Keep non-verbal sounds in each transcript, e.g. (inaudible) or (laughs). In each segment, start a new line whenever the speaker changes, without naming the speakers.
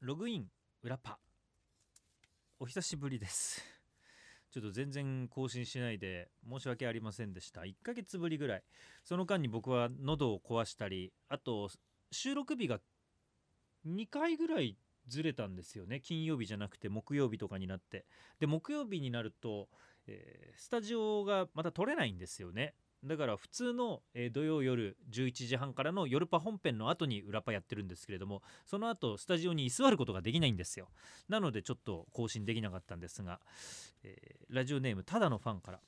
ログイン裏パ。お久しぶりです。(laughs) ちょっと全然更新しないで申し訳ありませんでした。1ヶ月ぶりぐらい。その間に僕は喉を壊したりあと収録日が2回ぐらいずれたんですよね。金曜日じゃなくて木曜日とかになって。で木曜日になると、えースタジオがまた撮れないんですよね。だから普通の、え土曜夜11時半からの夜パ本編の後に裏パやってるんですけれどもその後スタジオに居座ることができないんですよ。なのでちょっと更新できなかったんですが、えーラジオネームただのファンから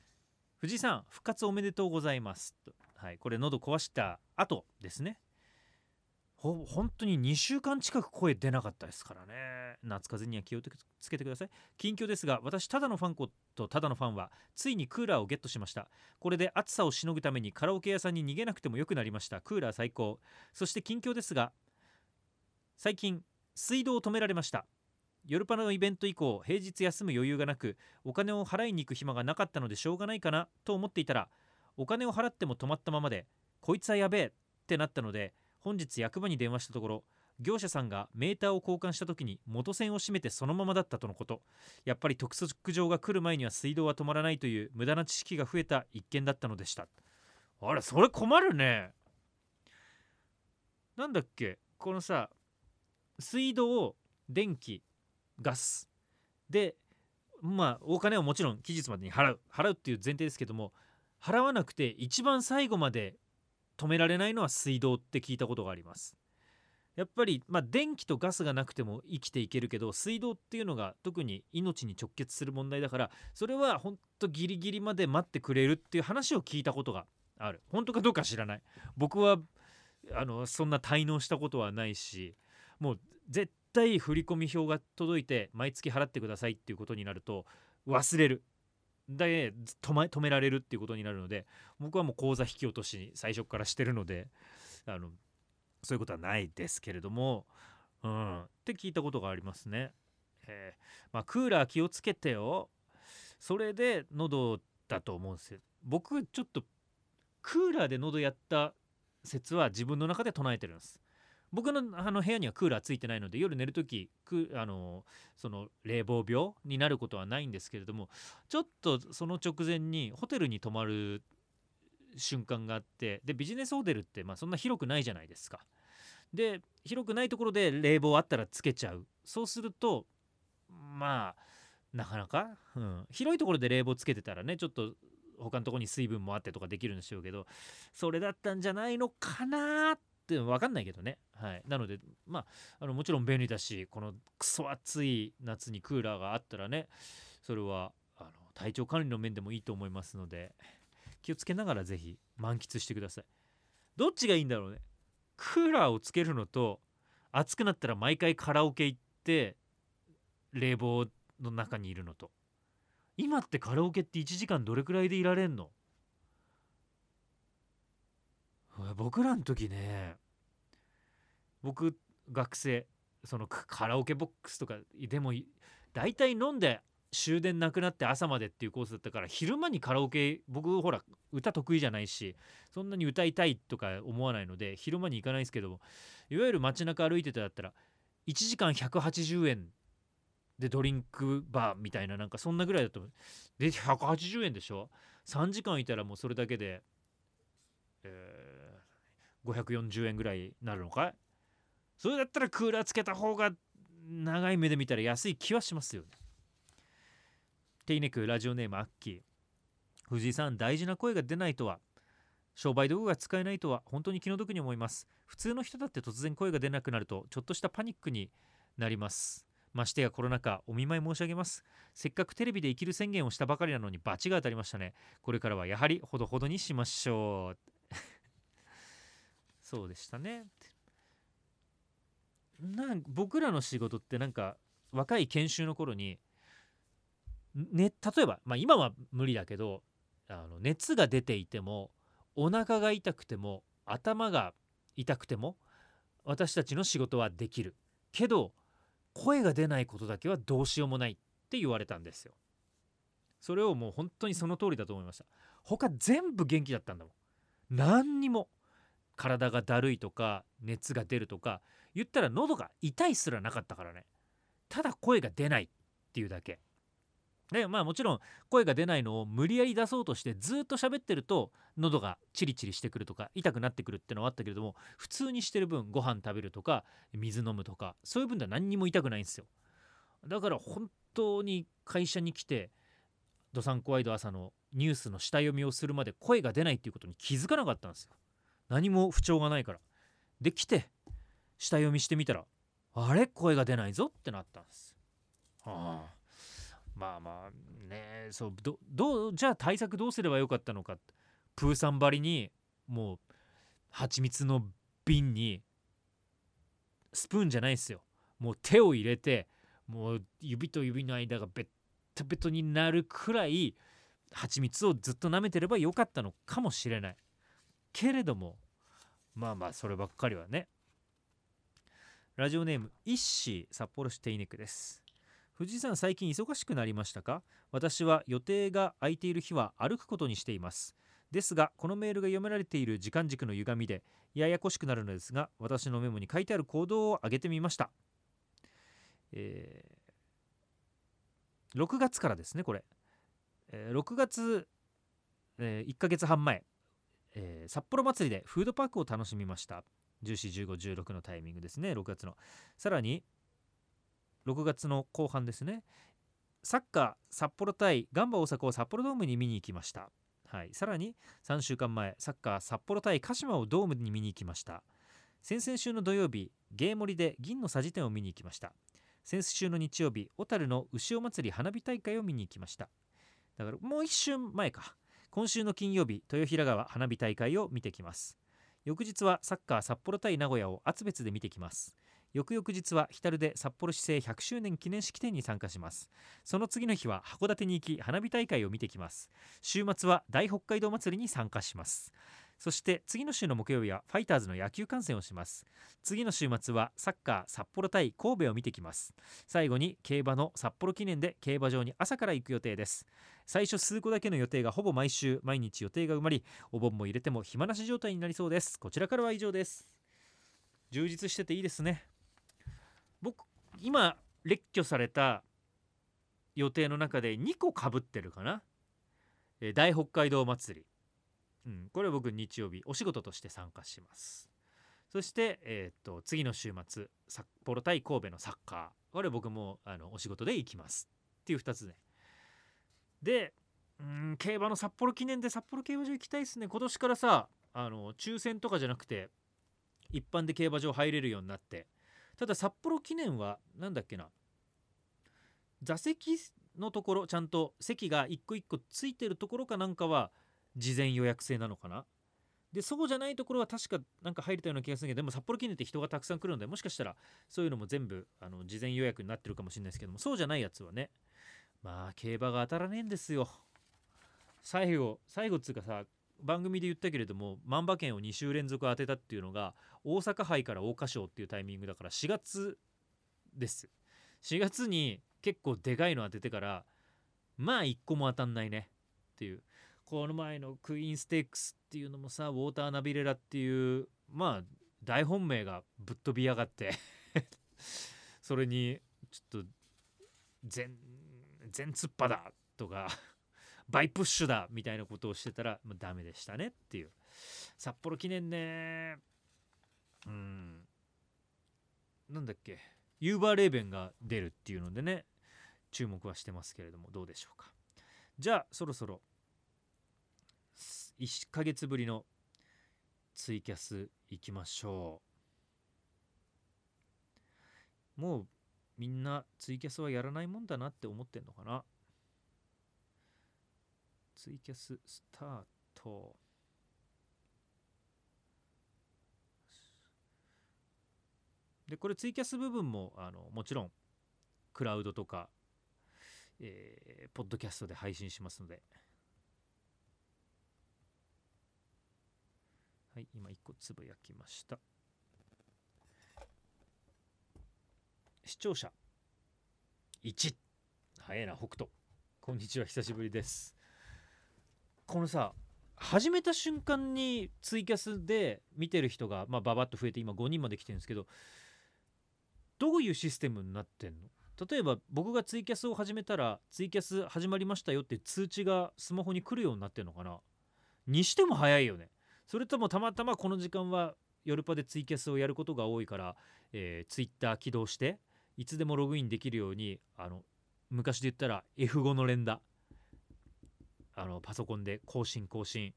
「藤井さん復活おめでとうございます」と、はい、これ喉壊した後ですね。ほ本当に2週間近く声出なかったですからね。夏風邪には気をつけてください。近況ですが私ただのファンコとただのファンはついにクーラーをゲットしました。これで暑さをしのぐためにカラオケ屋さんに逃げなくてもよくなりました。クーラー最高。そして近況ですが最近水道を止められました。夜パラのイベント以降平日休む余裕がなくお金を払いに行く暇がなかったのでしょうがないかなと思っていたらお金を払っても止まったままでこいつはやべえってなったので本日役場に電話したところ業者さんがメーターを交換した時に元栓を閉めてそのままだったとのこと。やっぱり督促状が来る前には水道は止まらないという無駄な知識が増えた一件だったのでした。あれそれ困るね。なんだっけ？このさ水道電気ガスでまあお金をもちろん期日までに払う払うっていう前提ですけども払わなくて一番最後まで止められないのは水道って聞いたことがあります。やっぱり、まあ、電気とガスがなくても生きていけるけど水道っていうのが特に命に直結する問題だからそれは本当ギリギリまで待ってくれるっていう話を聞いたことがある。本当かどうか知らない。僕はあのそんな滞納したことはないしもう絶対振込表が届いて毎月払ってくださいっていうことになると忘れる。で止,、ま、止められるっていうことになるので僕はもう口座引き落とし最初からしてるのであのそういうことはないですけれども、うん、って聞いたことがありますね。えーまあ、クーラー気をつけてよそれで喉だと思うんですよ。僕ちょっとクーラーで喉やった説は自分の中で唱えてるんです。僕のあの部屋にはクーラーついてないので夜寝る時くあのその冷房病になることはないんですけれどもちょっとその直前にホテルに泊まる瞬間があってでビジネスホテルってまあそんな広くないじゃないですか。で広くないところで冷房あったらつけちゃうそうするとまあなかなか、うん、広いところで冷房つけてたらねちょっと他のところに水分もあってとかできるんでしょうけどそれだったんじゃないのかなって分かんないけどね、はい、なのでまああのもちろん便利だしこのクソ暑い夏にクーラーがあったらねそれはあの体調管理の面でもいいと思いますので気をつけながらぜひ満喫してください。どっちがいいんだろうね。クーラーをつけるのと暑くなったら毎回カラオケ行って冷房の中にいるのと。今ってカラオケって1時間どれくらいでいられんの僕らの時ね僕学生そのカラオケボックスとかでも大体飲んで終電なくなって朝までっていうコースだったから昼間にカラオケ僕ほら歌得意じゃないしそんなに歌いたいとか思わないので昼間に行かないですけどもいわゆる街中歩いてただったら1時間180円でドリンクバーみたいななんかそんなぐらいだと思うで180円でしょ？3時間いたらもうそれだけで、えー540円ぐらいになるのかい？それだったらクーラーつけた方が長い目で見たら安い気はしますよね。テイネクラジオネームアッキー。藤井さん大事な声が出ないとは。商売道具が使えないとは本当に気の毒に思います。普通の人だって突然声が出なくなるとちょっとしたパニックになります。ましてやコロナ禍お見舞い申し上げます。せっかくテレビで生きる宣言をしたばかりなのに罰が当たりましたね。これからはやはりほどほどにしましょう。そうでしたねなん僕らの仕事ってなんか若い研修の頃にね、例えば、まあ、今は無理だけどあの熱が出ていてもお腹が痛くても頭が痛くても私たちの仕事はできるけど声が出ないことだけはどうしようもないって言われたんですよ。それをもう本当にその通りだと思いました。他全部元気だったんだもん。何にも体がだるいとか熱が出るとか言ったら喉が痛いすらなかったからね。ただ声が出ないっていうだけ。でまあもちろん声が出ないのを無理やり出そうとしてずっと喋ってると喉がチリチリしてくるとか痛くなってくるってのはあったけれども普通にしてる分ご飯食べるとか水飲むとかそういう分では何にも痛くないんですよ。だから本当に会社に来てドサンコワイド朝のニュースの下読みをするまで声が出ないっていうことに気づかなかったんですよ。何も不調がないから。で来て下読みしてみたらあれ？声が出ないぞってなったんです。はあ。まあまあねそうどどうじゃあ対策どうすればよかったのか。プーさんばりにもう蜂蜜の瓶にスプーンじゃないですよ。もう手を入れてもう指と指の間がベッタベトになるくらい蜂蜜をずっと舐めてればよかったのかもしれないけれどもまあまあそればっかりはね。ラジオネームイッシー札幌市テイネクです。藤井さん最近忙しくなりましたか？私は予定が空いている日は歩くことにしています。ですがこのメールが読められている時間軸の歪みでややこしくなるのですが私のメモに書いてある行動を挙げてみました、えー、6月からですねこれ、えー、6月、えー、1ヶ月半前、えー、札幌祭りでフードパークを楽しみました。141516のタイミングですね。6月の。さらに6月の後半ですね。サッカー札幌対ガンバ大阪を札幌ドームに見に行きました、はい、さらに3週間前サッカー札幌対鹿島をドームに見に行きました。先々週の土曜日芸盛りで銀のさじ店を見に行きました。先週の日曜日小樽の牛尾祭り花火大会を見に行きました。だからもう一瞬前か。今週の金曜日豊平川花火大会を見てきます。翌日はサッカー札幌対名古屋を厚別で見てきます。翌々日は日で札幌市政100周年記念式典に参加します。その次の日は函館に行き花火大会を見てきます。週末は大北海道祭りに参加します。そして次の週の木曜日はファイターズの野球観戦をします。次の週末はサッカー札幌対神戸を見てきます。最後に競馬の札幌記念で競馬場に朝から行く予定です。最初数個だけの予定がほぼ毎週毎日予定が埋まりお盆も入れても暇なし状態になりそうです。こちらからは以上です。充実してていいですね。僕今列挙された予定の中で2個かぶってるかな、えー、大北海道祭り、うん、これ僕日曜日お仕事として参加します。そして、えー、っと次の週末札幌対神戸のサッカー。これ僕もあのお仕事で行きます。っていう2つねでうん競馬の札幌記念で札幌競馬場行きたいですね。今年からさあの抽選とかじゃなくて一般で競馬場入れるようになって。ただ札幌記念は何だっけな。座席のところちゃんと席が一個一個ついてるところかなんかは事前予約制なのかな？でそうじゃないところは確かなんか入れたような気がするけどでも札幌記念って人がたくさん来るのでもしかしたらそういうのも全部あの事前予約になってるかもしれないですけどもそうじゃないやつはねまあ競馬が当たらねえんですよ。最後最後っつうかさ番組で言ったけれども万馬券を2週連続当てたっていうのが大阪杯から桜花賞っていうタイミングだから4月です。4月に結構でかいの当ててからまあ1個も当たんないねっていう。この前のクイーンステークスっていうのもさウォーターナビレラっていうまあ大本命がぶっ飛びやがって。(laughs) それにちょっと全全突っ張だとかバイプッシュだみたいなことをしてたら、まあ、ダメでしたねっていう。札幌記念ねうん。なんだっけ。ユーバーレーベンが出るっていうのでね注目はしてますけれどもどうでしょうか。じゃあそろそろ1ヶ月ぶりのツイキャスいきましょう。もうみんなツイキャスはやらないもんだなって思ってんのかな？ツイキャススタート。でこれツイキャス部分もあのもちろんクラウドとか、えー、ポッドキャストで配信しますので。はい今1個つぶやきました。視聴者。1早いな北斗。こんにちは久しぶりです。このさ始めた瞬間にツイキャスで見てる人が、まあ、ババッと増えて今5人まで来てるんですけどどういうシステムになってんの？例えば僕がツイキャスを始めたらツイキャス始まりましたよって通知がスマホに来るようになってんのかな？にしても早いよね。それともたまたまこの時間はヨルパでツイキャスをやることが多いから、えー、ツイッター起動していつでもログインできるようにあの昔で言ったら F5 の連打。あのパソコンで更新更新。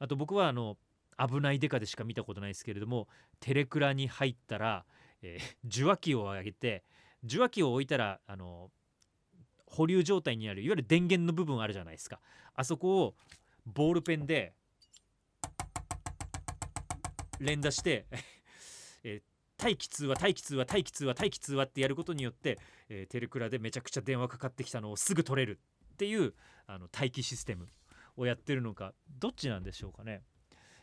あと僕はあの危ないデカでしか見たことないですけれどもテレクラに入ったら、えー、受話器を上げて受話器を置いたらあの保留状態にあるいわゆる電源の部分あるじゃないですか。あそこをボールペンで連打して (laughs) えー、待機通話待機通話待機通話待機通話ってやることによって、えー、テレクラでめちゃくちゃ電話かかってきたのをすぐ取れるっていうあの待機システムをやってるのかどっちなんでしょうかね。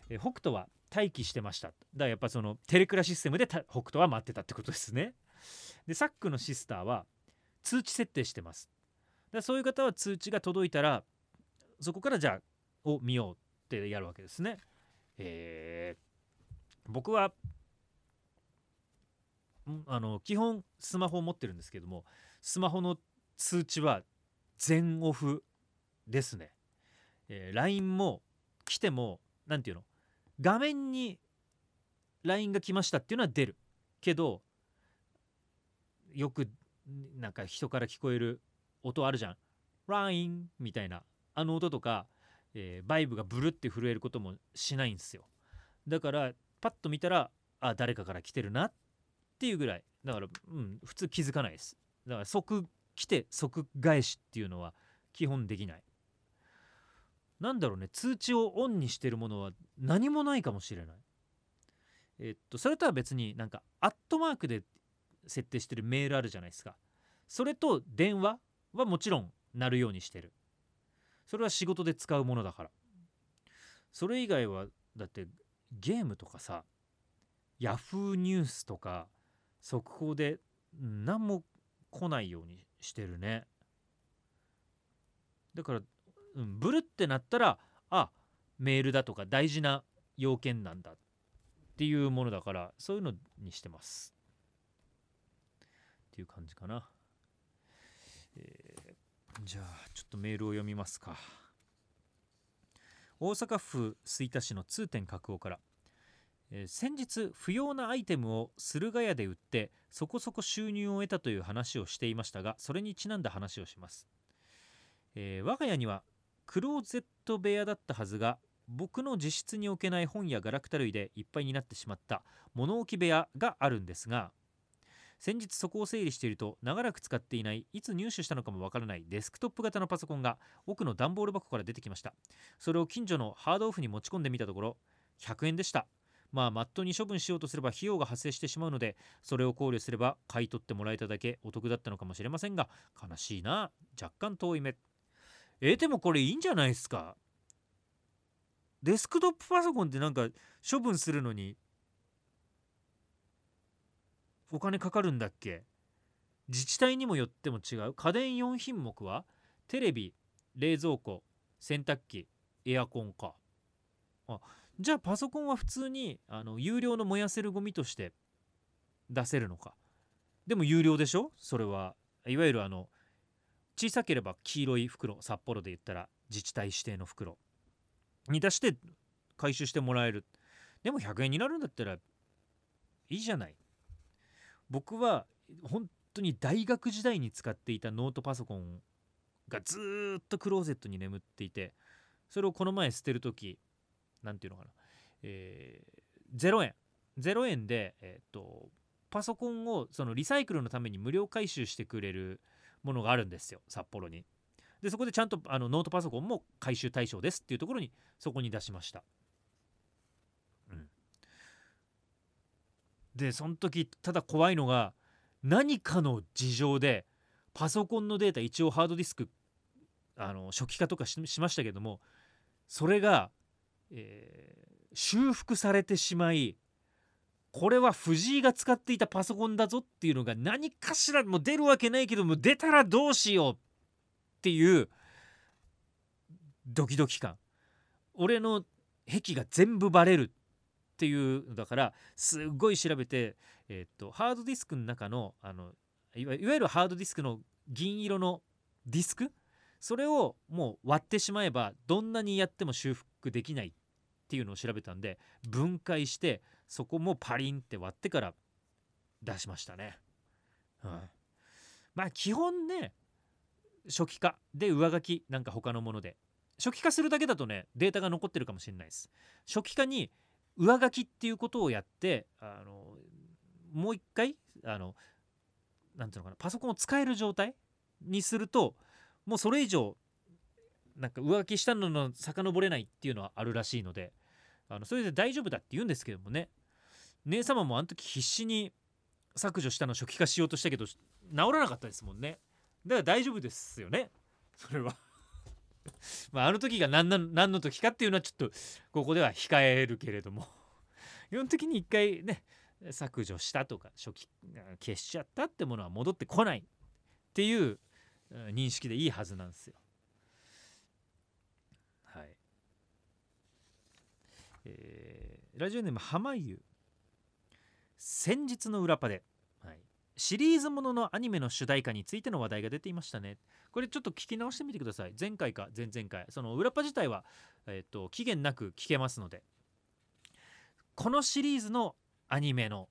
えー、北斗は待機してましただからやっぱそのテレクラシステムで北斗は待ってたってことですね。でサックのシスターは通知設定してます。だそういう方は通知が届いたらそこからじゃあを見ようってやるわけですね。えー僕はあの基本スマホを持ってるんですけどもスマホの通知は全オフですね、えー、LINE も来ても何て言うの？画面に LINE が来ましたっていうのは出る。けどよくなんか人から聞こえる音あるじゃん。LINE みたいな。あの音とか、えー、バイブがブルって震えることもしないんですよ。だからパッと見たらあ誰かから来てるなっていうぐらい。だから、うん、普通気づかないです。だから即来て即返しっていうのは基本できない。なんだろうね通知をオンにしてるものは何もないかもしれない。えっとそれとは別になんかアットマークで設定してるメールあるじゃないですか。それと電話はもちろん鳴るようにしてる。それは仕事で使うものだから。それ以外はだってゲームとかさヤフーニュースとか速報で何も来ないようにしてるね。だから、うん、ブルってなったらあメールだとか大事な要件なんだっていうものだからそういうのにしてます。っていう感じかな、えー、じゃあちょっとメールを読みますか。大阪府吹田市の通天閣王から、えー、先日不要なアイテムを駿河屋で売ってそこそこ収入を得たという話をしていましたがそれにちなんだ話をします、えー、我が家にはクローゼット部屋だったはずが僕の自室に置けない本やガラクタ類でいっぱいになってしまった物置部屋があるんですが先日そこを整理していると長らく使っていないいつ入手したのかもわからないデスクトップ型のパソコンが奥の段ボール箱から出てきました。それを近所のハードオフに持ち込んでみたところ100円でした。まあマットに処分しようとすれば費用が発生してしまうのでそれを考慮すれば買い取ってもらえただけお得だったのかもしれませんが悲しいな。若干遠い目。えー、でもこれいいんじゃないですか？デスクトップパソコンってなんか処分するのにお金かかるんだっけ？自治体にもよっても違う？家電4品目は？テレビ冷蔵庫洗濯機エアコンか。あじゃあパソコンは普通にあの有料の燃やせるゴミとして出せるのか。でも有料でしょ？それは。いわゆるあの小さければ黄色い袋札幌で言ったら自治体指定の袋。に出して回収してもらえる。でも100円になるんだったらいいじゃない。僕は本当に大学時代に使っていたノートパソコンがずっとクローゼットに眠っていてそれをこの前捨てる時何て言うのかな、えー、0円0円で、えーと、パソコンをそのリサイクルのために無料回収してくれるものがあるんですよ札幌に。でそこでちゃんとあのノートパソコンも回収対象ですっていうところにそこに出しました。でその時ただ怖いのが何かの事情でパソコンのデータ一応ハードディスクあの初期化とかしましたけどもそれが、えー、修復されてしまいこれは藤井が使っていたパソコンだぞっていうのが何かしらもう出るわけないけども出たらどうしようっていうドキドキ感。俺の癖が全部バレる。っていうだからすっごい調べて、えっとハードディスクの中のあのいわいわゆるハードディスクの銀色のディスク？それをもう割ってしまえばどんなにやっても修復できないっていうのを調べたんで分解してそこもパリンって割ってから出しましたね。うん、まあ基本ね初期化で上書きなんか他のもので初期化するだけだとねデータが残ってるかもしれないです。初期化に上書きっていうことをやってあのもう一回あのなんていうのかなパソコンを使える状態にするともうそれ以上なんか上書きしたのの遡れないっていうのはあるらしいのであのそれで大丈夫だって言うんですけどもね。姉様もあの時必死に削除したの初期化しようとしたけど治らなかったですもんね。だから大丈夫ですよね。それは。(laughs) まああの時が何な何の時かっていうのはちょっとここでは控えるけれども (laughs) 基本的に一回ね削除したとか初期消しちゃったってものは戻ってこないっていう認識でいいはずなんですよ。はい。えー、ラジオネーム濱湯先日の裏パで、シリーズもののアニメの主題歌についての話題が出ていましたね。これちょっと聞き直してみてください。前回か前々回。その裏パ自体は、えーと期限なく聞けますので。このシリーズのアニメの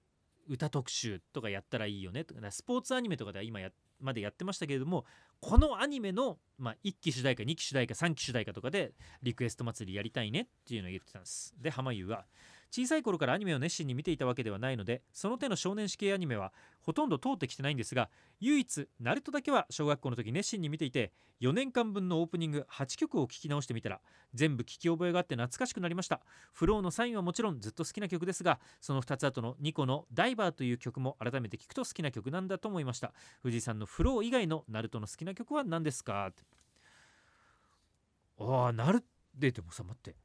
歌特集とかやったらいいよねとかスポーツアニメとかでは今やまでやってましたけれどもこのアニメの、まあ、1期主題歌2期主題歌3期主題歌とかでリクエスト祭りやりたいねっていうのを言ってたんですで濱優は小さい頃からアニメを熱心に見ていたわけではないのでその手の少年誌系アニメはほとんど通ってきてないんですが唯一ナルトだけは小学校の時熱心に見ていて4年間分のオープニング8曲を聴き直してみたら全部聞き覚えがあって懐かしくなりました。フローのサインはもちろんずっと好きな曲ですがその2つ後の2個のダイバーという曲も改めて聞くと好きな曲なんだと思いました。藤井さんのフロー以外のナルトの好きな曲は何ですか？ああナルででもさ待って。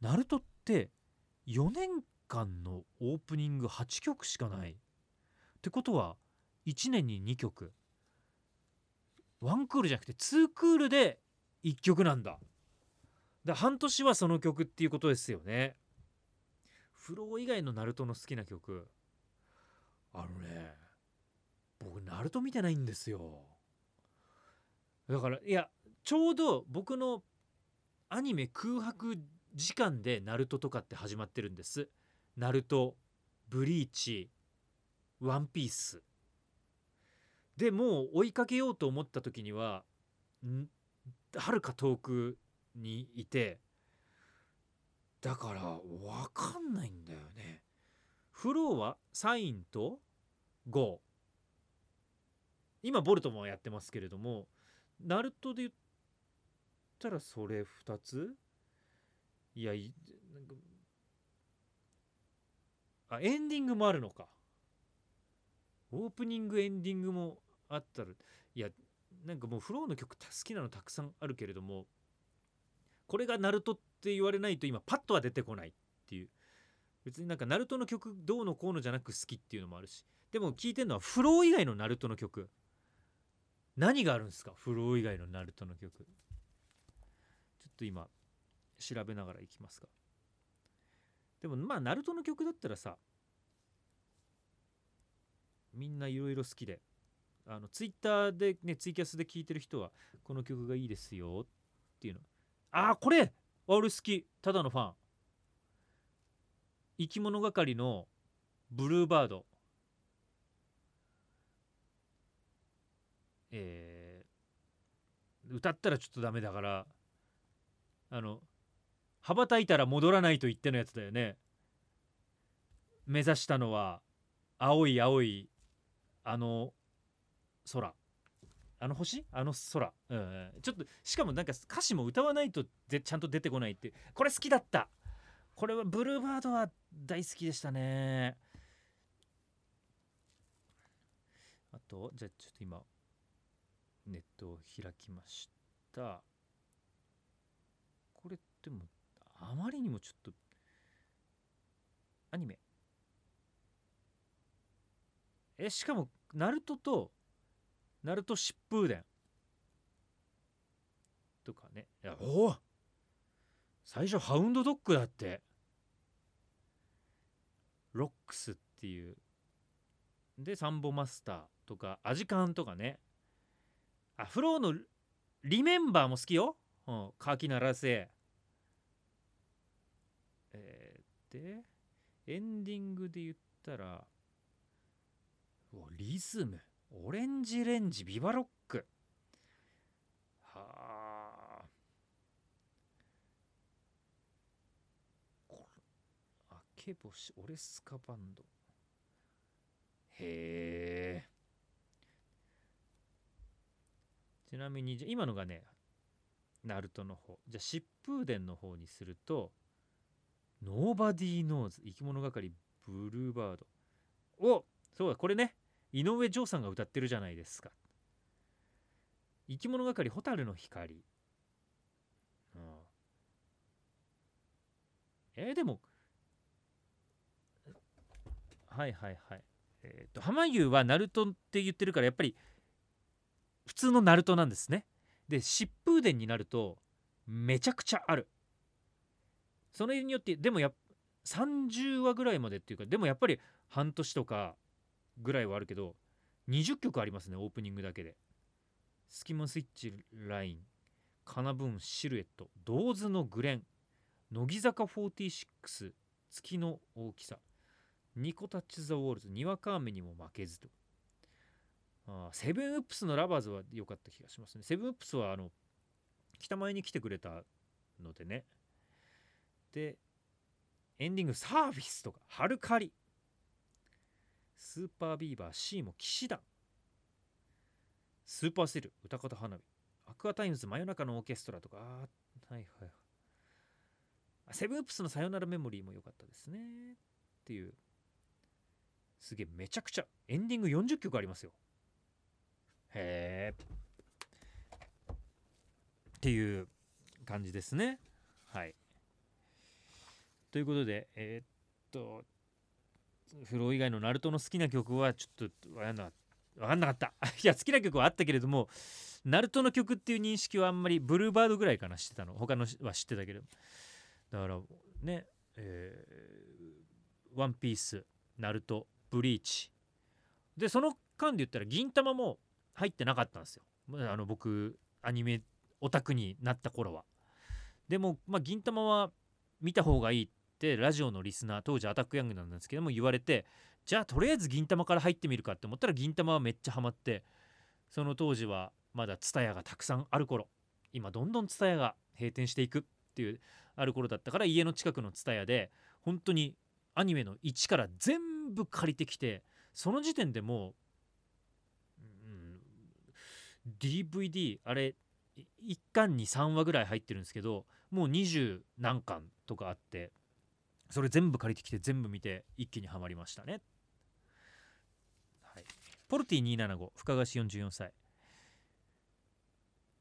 ナルトって4年間のオープニング8曲しかない。ってことは1年に2曲。ワンクールじゃなくて2クールで1曲なんだ。だ半年はその曲っていうことですよね。フロー以外のナルトの好きな曲。あのね僕ナルト見てないんですよ。だからいやちょうど僕のアニメ空白時間でナルトとかって始まってるんです。ナルトブリーチワンピース。でもう追いかけようと思った時にははるか遠くにいてだから分かんないんだよね。フローはサインと5今ボルトもやってますけれどもナルトで言ったらそれ2つ？いやなんかあエンディングもあるのか。オープニングエンディングもあったらいやなんかもうフローの曲好きなのたくさんあるけれどもこれがナルトって言われないと今パッとは出てこないっていう。別になんかナルトの曲どうのこうのじゃなく好きっていうのもあるし。でも聞いてるのはフロー以外のナルトの曲。何があるんですか？フロー以外のナルトの曲。ちょっと今調べながらいきますか。でもまあナルトの曲だったらさみんないろいろ好きであのツイッターでねツイキャスで聴いてる人はこの曲がいいですよっていうの。ああこれ俺好きただのファン。生き物係のブルーバード。えー、歌ったらちょっとダメだからあの羽ばたいたら戻らないと言ってのやつだよね。目指したのは青い青いあの空。あの星？あの空、うん、ちょっとしかもなんか歌詞も歌わないとでちゃんと出てこないって。これ好きだった。これはブルーバードは大好きでしたね。あとじゃあちょっと今ネットを開きました。これってもあまりにもちょっとアニメ。えしかもナルトとナルト疾風伝。とかね。いやおお。最初ハウンドドッグだって。ロックスっていう。でサンボマスターとかアジカンとかね。あフローのリメンバーも好きよ、うん、カーキ鳴らせえー、でエンディングで言ったらリズムオレンジレンジビバロック。はあ。あけぼしオレスカバンド。へえ。ちなみにじゃ今のがねナルトの方。じゃあ疾風伝の方にするとノーバディーノーズ生き物係ブルーバード。おそうだこれね。井上丈さんが歌ってるじゃないですか。生き物係蛍の光、うん、えー、でも。はいはいはい。えっ、と浜優はナルトって言ってるからやっぱり普通のナルトなんですね。で疾風伝になるとめちゃくちゃある。それによってでもや30話ぐらいまでっていうかでもやっぱり半年とかぐらいはあるけど20曲ありますねオープニングだけで。スキマスイッチラインカナブーンシルエット銅図のグレン乃木坂46月の大きさニコタッチ・ザ・ウォールズにわか雨にも負けずと。あセブンウップスのラバーズは良かった気がしますね。セブンウップスはあの北前に来てくれたのでね。でエンディングサーフィスとかハルカリスーパービーバー C も騎士団。スーパーセル歌方花火。アクアタイムズ真夜中のオーケストラとか。あはいはいセブンウップスのさよならメモリーも良かったですね。っていう。すげえめちゃくちゃエンディング40曲ありますよ。へえっていう感じですね。ということでえー、っとフロー以外のナルトの好きな曲はちょっと分かんなかんなかった。(laughs) いや好きな曲はあったけれどもナルトの曲っていう認識はあんまりブルーバードぐらいかな知ってたの。他のは知ってたけど。だからねえー、ワンピースナルトブリーチ。でその間で言ったら銀魂も入ってなかったんですよ。あの僕アニメオタクになった頃は。でも、まあ、銀魂は見た方がいいってラジオのリスナー当時アタックヤングなんですけども言われてじゃあとりあえず銀魂から入ってみるかって思ったら銀魂はめっちゃハマってその当時はまだ TSUTAYA がたくさんある頃今どんどん TSUTAYA が閉店していくっていうある頃だったから家の近くの TSUTAYA で本当にアニメの1から全部借りてきてその時点でもう、うん、DVD あれ1巻に3話ぐらい入ってるんですけどもう20何巻とかあってそれ全部借りてきて全部見て一気にはまりましたね、はい、ポルティ275深川市44歳。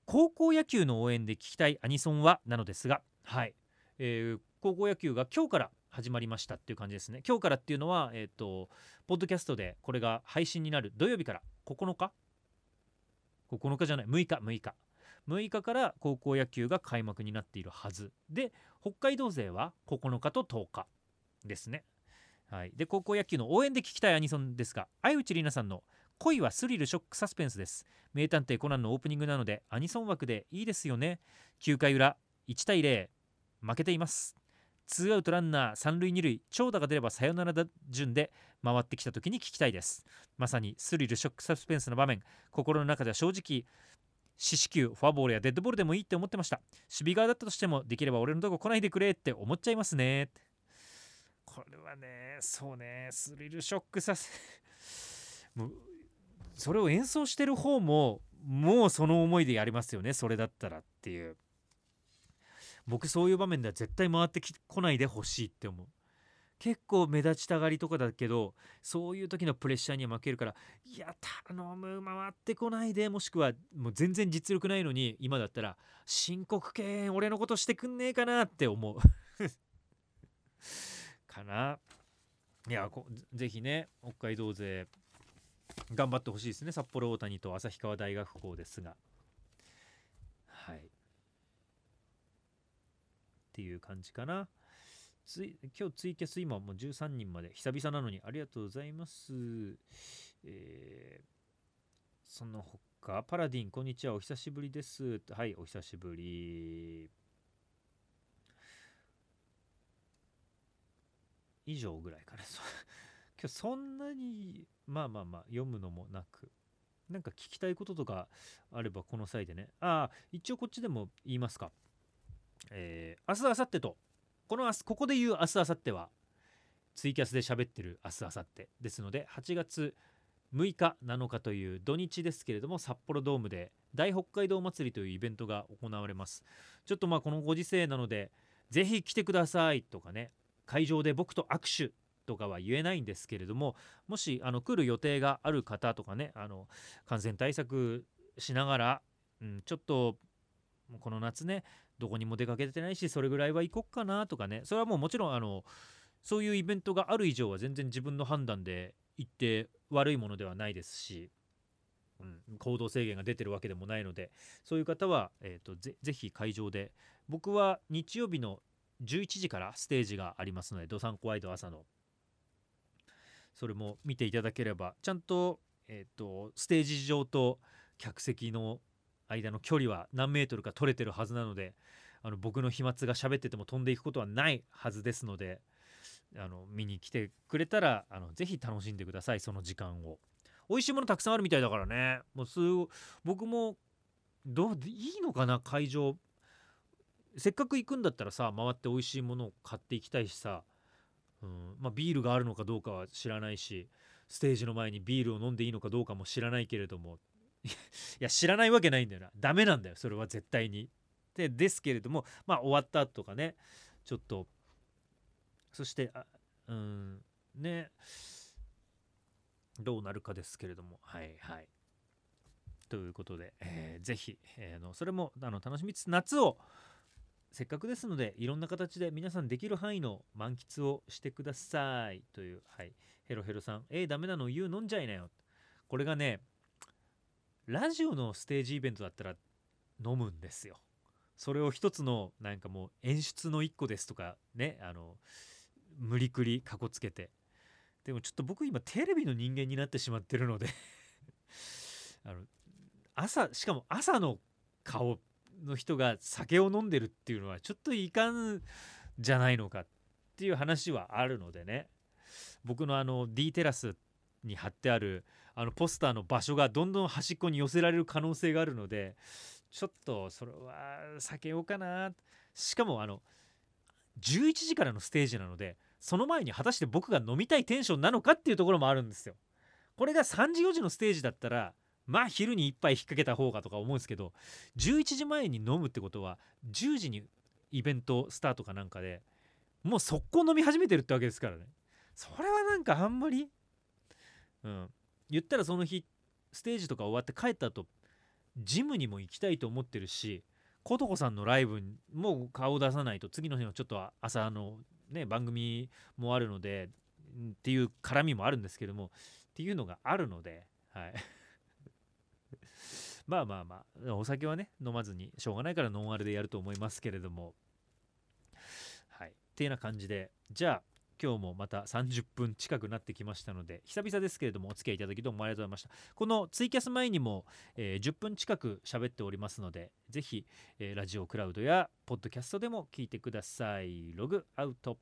高校野球の応援で聞きたいアニソンはなのですがはい、えー、高校野球が今日から始まりましたっていう感じですね。今日からっていうのはえっ、ー、とポッドキャストでこれが配信になる土曜日から9日？9日じゃない。6日6日。6日から高校野球が開幕になっているはず。で北海道勢は9日と10日ですね。はい、で高校野球の応援で聞きたいアニソンですが相内里奈さんの「恋はスリルショックサスペンス」です。名探偵コナンのオープニングなのでアニソン枠でいいですよね。9回裏1対0負けています。ツーアウトランナー三塁二塁長打が出ればサヨナラ順で回ってきた時に聞きたいです。まさにスリルショックサスペンスの場面。心の中では正直四死球フォアボールやデッドボールでもいいって思ってました。守備側だったとしてもできれば俺のとこ来ないでくれって思っちゃいますね。これはねそうねスリルショックさせ (laughs) もうそれを演奏してる方ももうその思いでやりますよねそれだったらっていう。僕そういう場面では絶対回ってこないでほしいって思う。結構目立ちたがりとかだけどそういう時のプレッシャーには負けるからいや頼む回ってこないでもしくはもう全然実力ないのに今だったら申告敬遠俺のことしてくんねえかなって思う。(laughs) かな。いやこぜひね北海道勢頑張ってほしいですね。札幌大谷と旭川大学校ですが。はい。っていう感じかな。今日ツイキャス今もう13人まで久々なのにありがとうございます。えーその他パラディンこんにちはお久しぶりです。はいお久しぶり。以上ぐらいかな。(laughs) 今日そんなにまあまあまあ読むのもなくなんか聞きたいこととかあればこの際でねああ一応こっちでも言いますかえー明日明後日とこの明日ここで言う明日明後日はツイキャスで喋ってる明日明後日ですので8月6日7日という土日ですけれども札幌ドームで大北海道祭りというイベントが行われます。ちょっとまあこのご時世なのでぜひ来てくださいとかね会場で僕と握手とかは言えないんですけれどももしあの来る予定がある方とかねあの感染対策しながら、うん、ちょっとこの夏ねどこにも出かけてないしそれぐらいは行こっかなとかね。それはもうもちろんあのそういうイベントがある以上は全然自分の判断で行って悪いものではないですし、うん、行動制限が出てるわけでもないのでそういう方は、えー、とぜぜひ会場で僕は日曜日の11時からステージがありますのでドサンコワイド朝の。それも見ていただければちゃんと,、えー、とステージ上と客席の間の距離は何メートルか取れてるはずなのであの僕の飛沫が喋ってても飛んでいくことはないはずですのであの見に来てくれたらあのぜひ楽しんでくださいその時間を。美味しいものたくさんあるみたいだからね。もうす僕もどういいのかな会場。せっかく行くんだったらさ回って美味しいものを買っていきたいしさ、うんまあ、ビールがあるのかどうかは知らないしステージの前にビールを飲んでいいのかどうかも知らないけれどもいや知らないわけないんだよな。ダメなんだよそれは絶対に。でですけれどもまあ終わったとかねちょっとそしてあうんねどうなるかですけれども。はいはい。ということで、えーぜひ、えーあのそれもあの楽しみつつ夏をせっかくですのでいろんな形で皆さんできる範囲の満喫をしてください。というはい。ヘロヘロさんえー、ダメなの？言う？飲んじゃいなよこれがねラジオのステージイベントだったら飲むんですよ。それを一つのなんかもう演出の一個ですとかねあの無理くりかこつけて。でもちょっと僕今テレビの人間になってしまってるので (laughs) あの朝しかも朝の顔の人が酒を飲んでるっていうのはちょっといかんじゃないのかっていう話はあるのでね。僕のあの D テラスに貼ってあるあのポスターの場所がどんどん端っこに寄せられる可能性があるのでちょっとそれは避けようかな。しかもあの11時からのステージなのでその前に果たして僕が飲みたいテンションなのかっていうところもあるんですよ。これが3時4時のステージだったらまあ昼に1杯引っ掛けた方がとか思うんですけど11時前に飲むってことは10時にイベントスタートかなんかでもう速攻飲み始めてるってわけですからね。それはなんかあんまりうん。言ったらその日ステージとか終わって帰った後ジムにも行きたいと思ってるし琴子さんのライブも顔を出さないと次の日のちょっと朝のね番組もあるのでっていう絡みもあるんですけどもっていうのがあるのではい。(laughs) まあまあまあお酒はね飲まずにしょうがないからノンアルでやると思いますけれども。はい。っていうような感じでじゃあ今日もまた30分近くなってきましたので久々ですけれどもお付き合いいただきどうもありがとうございました。このツイキャス前にも、えー10分近く喋っておりますのでぜひ、えーラジオクラウドやポッドキャストでも聞いてください。ログアウト。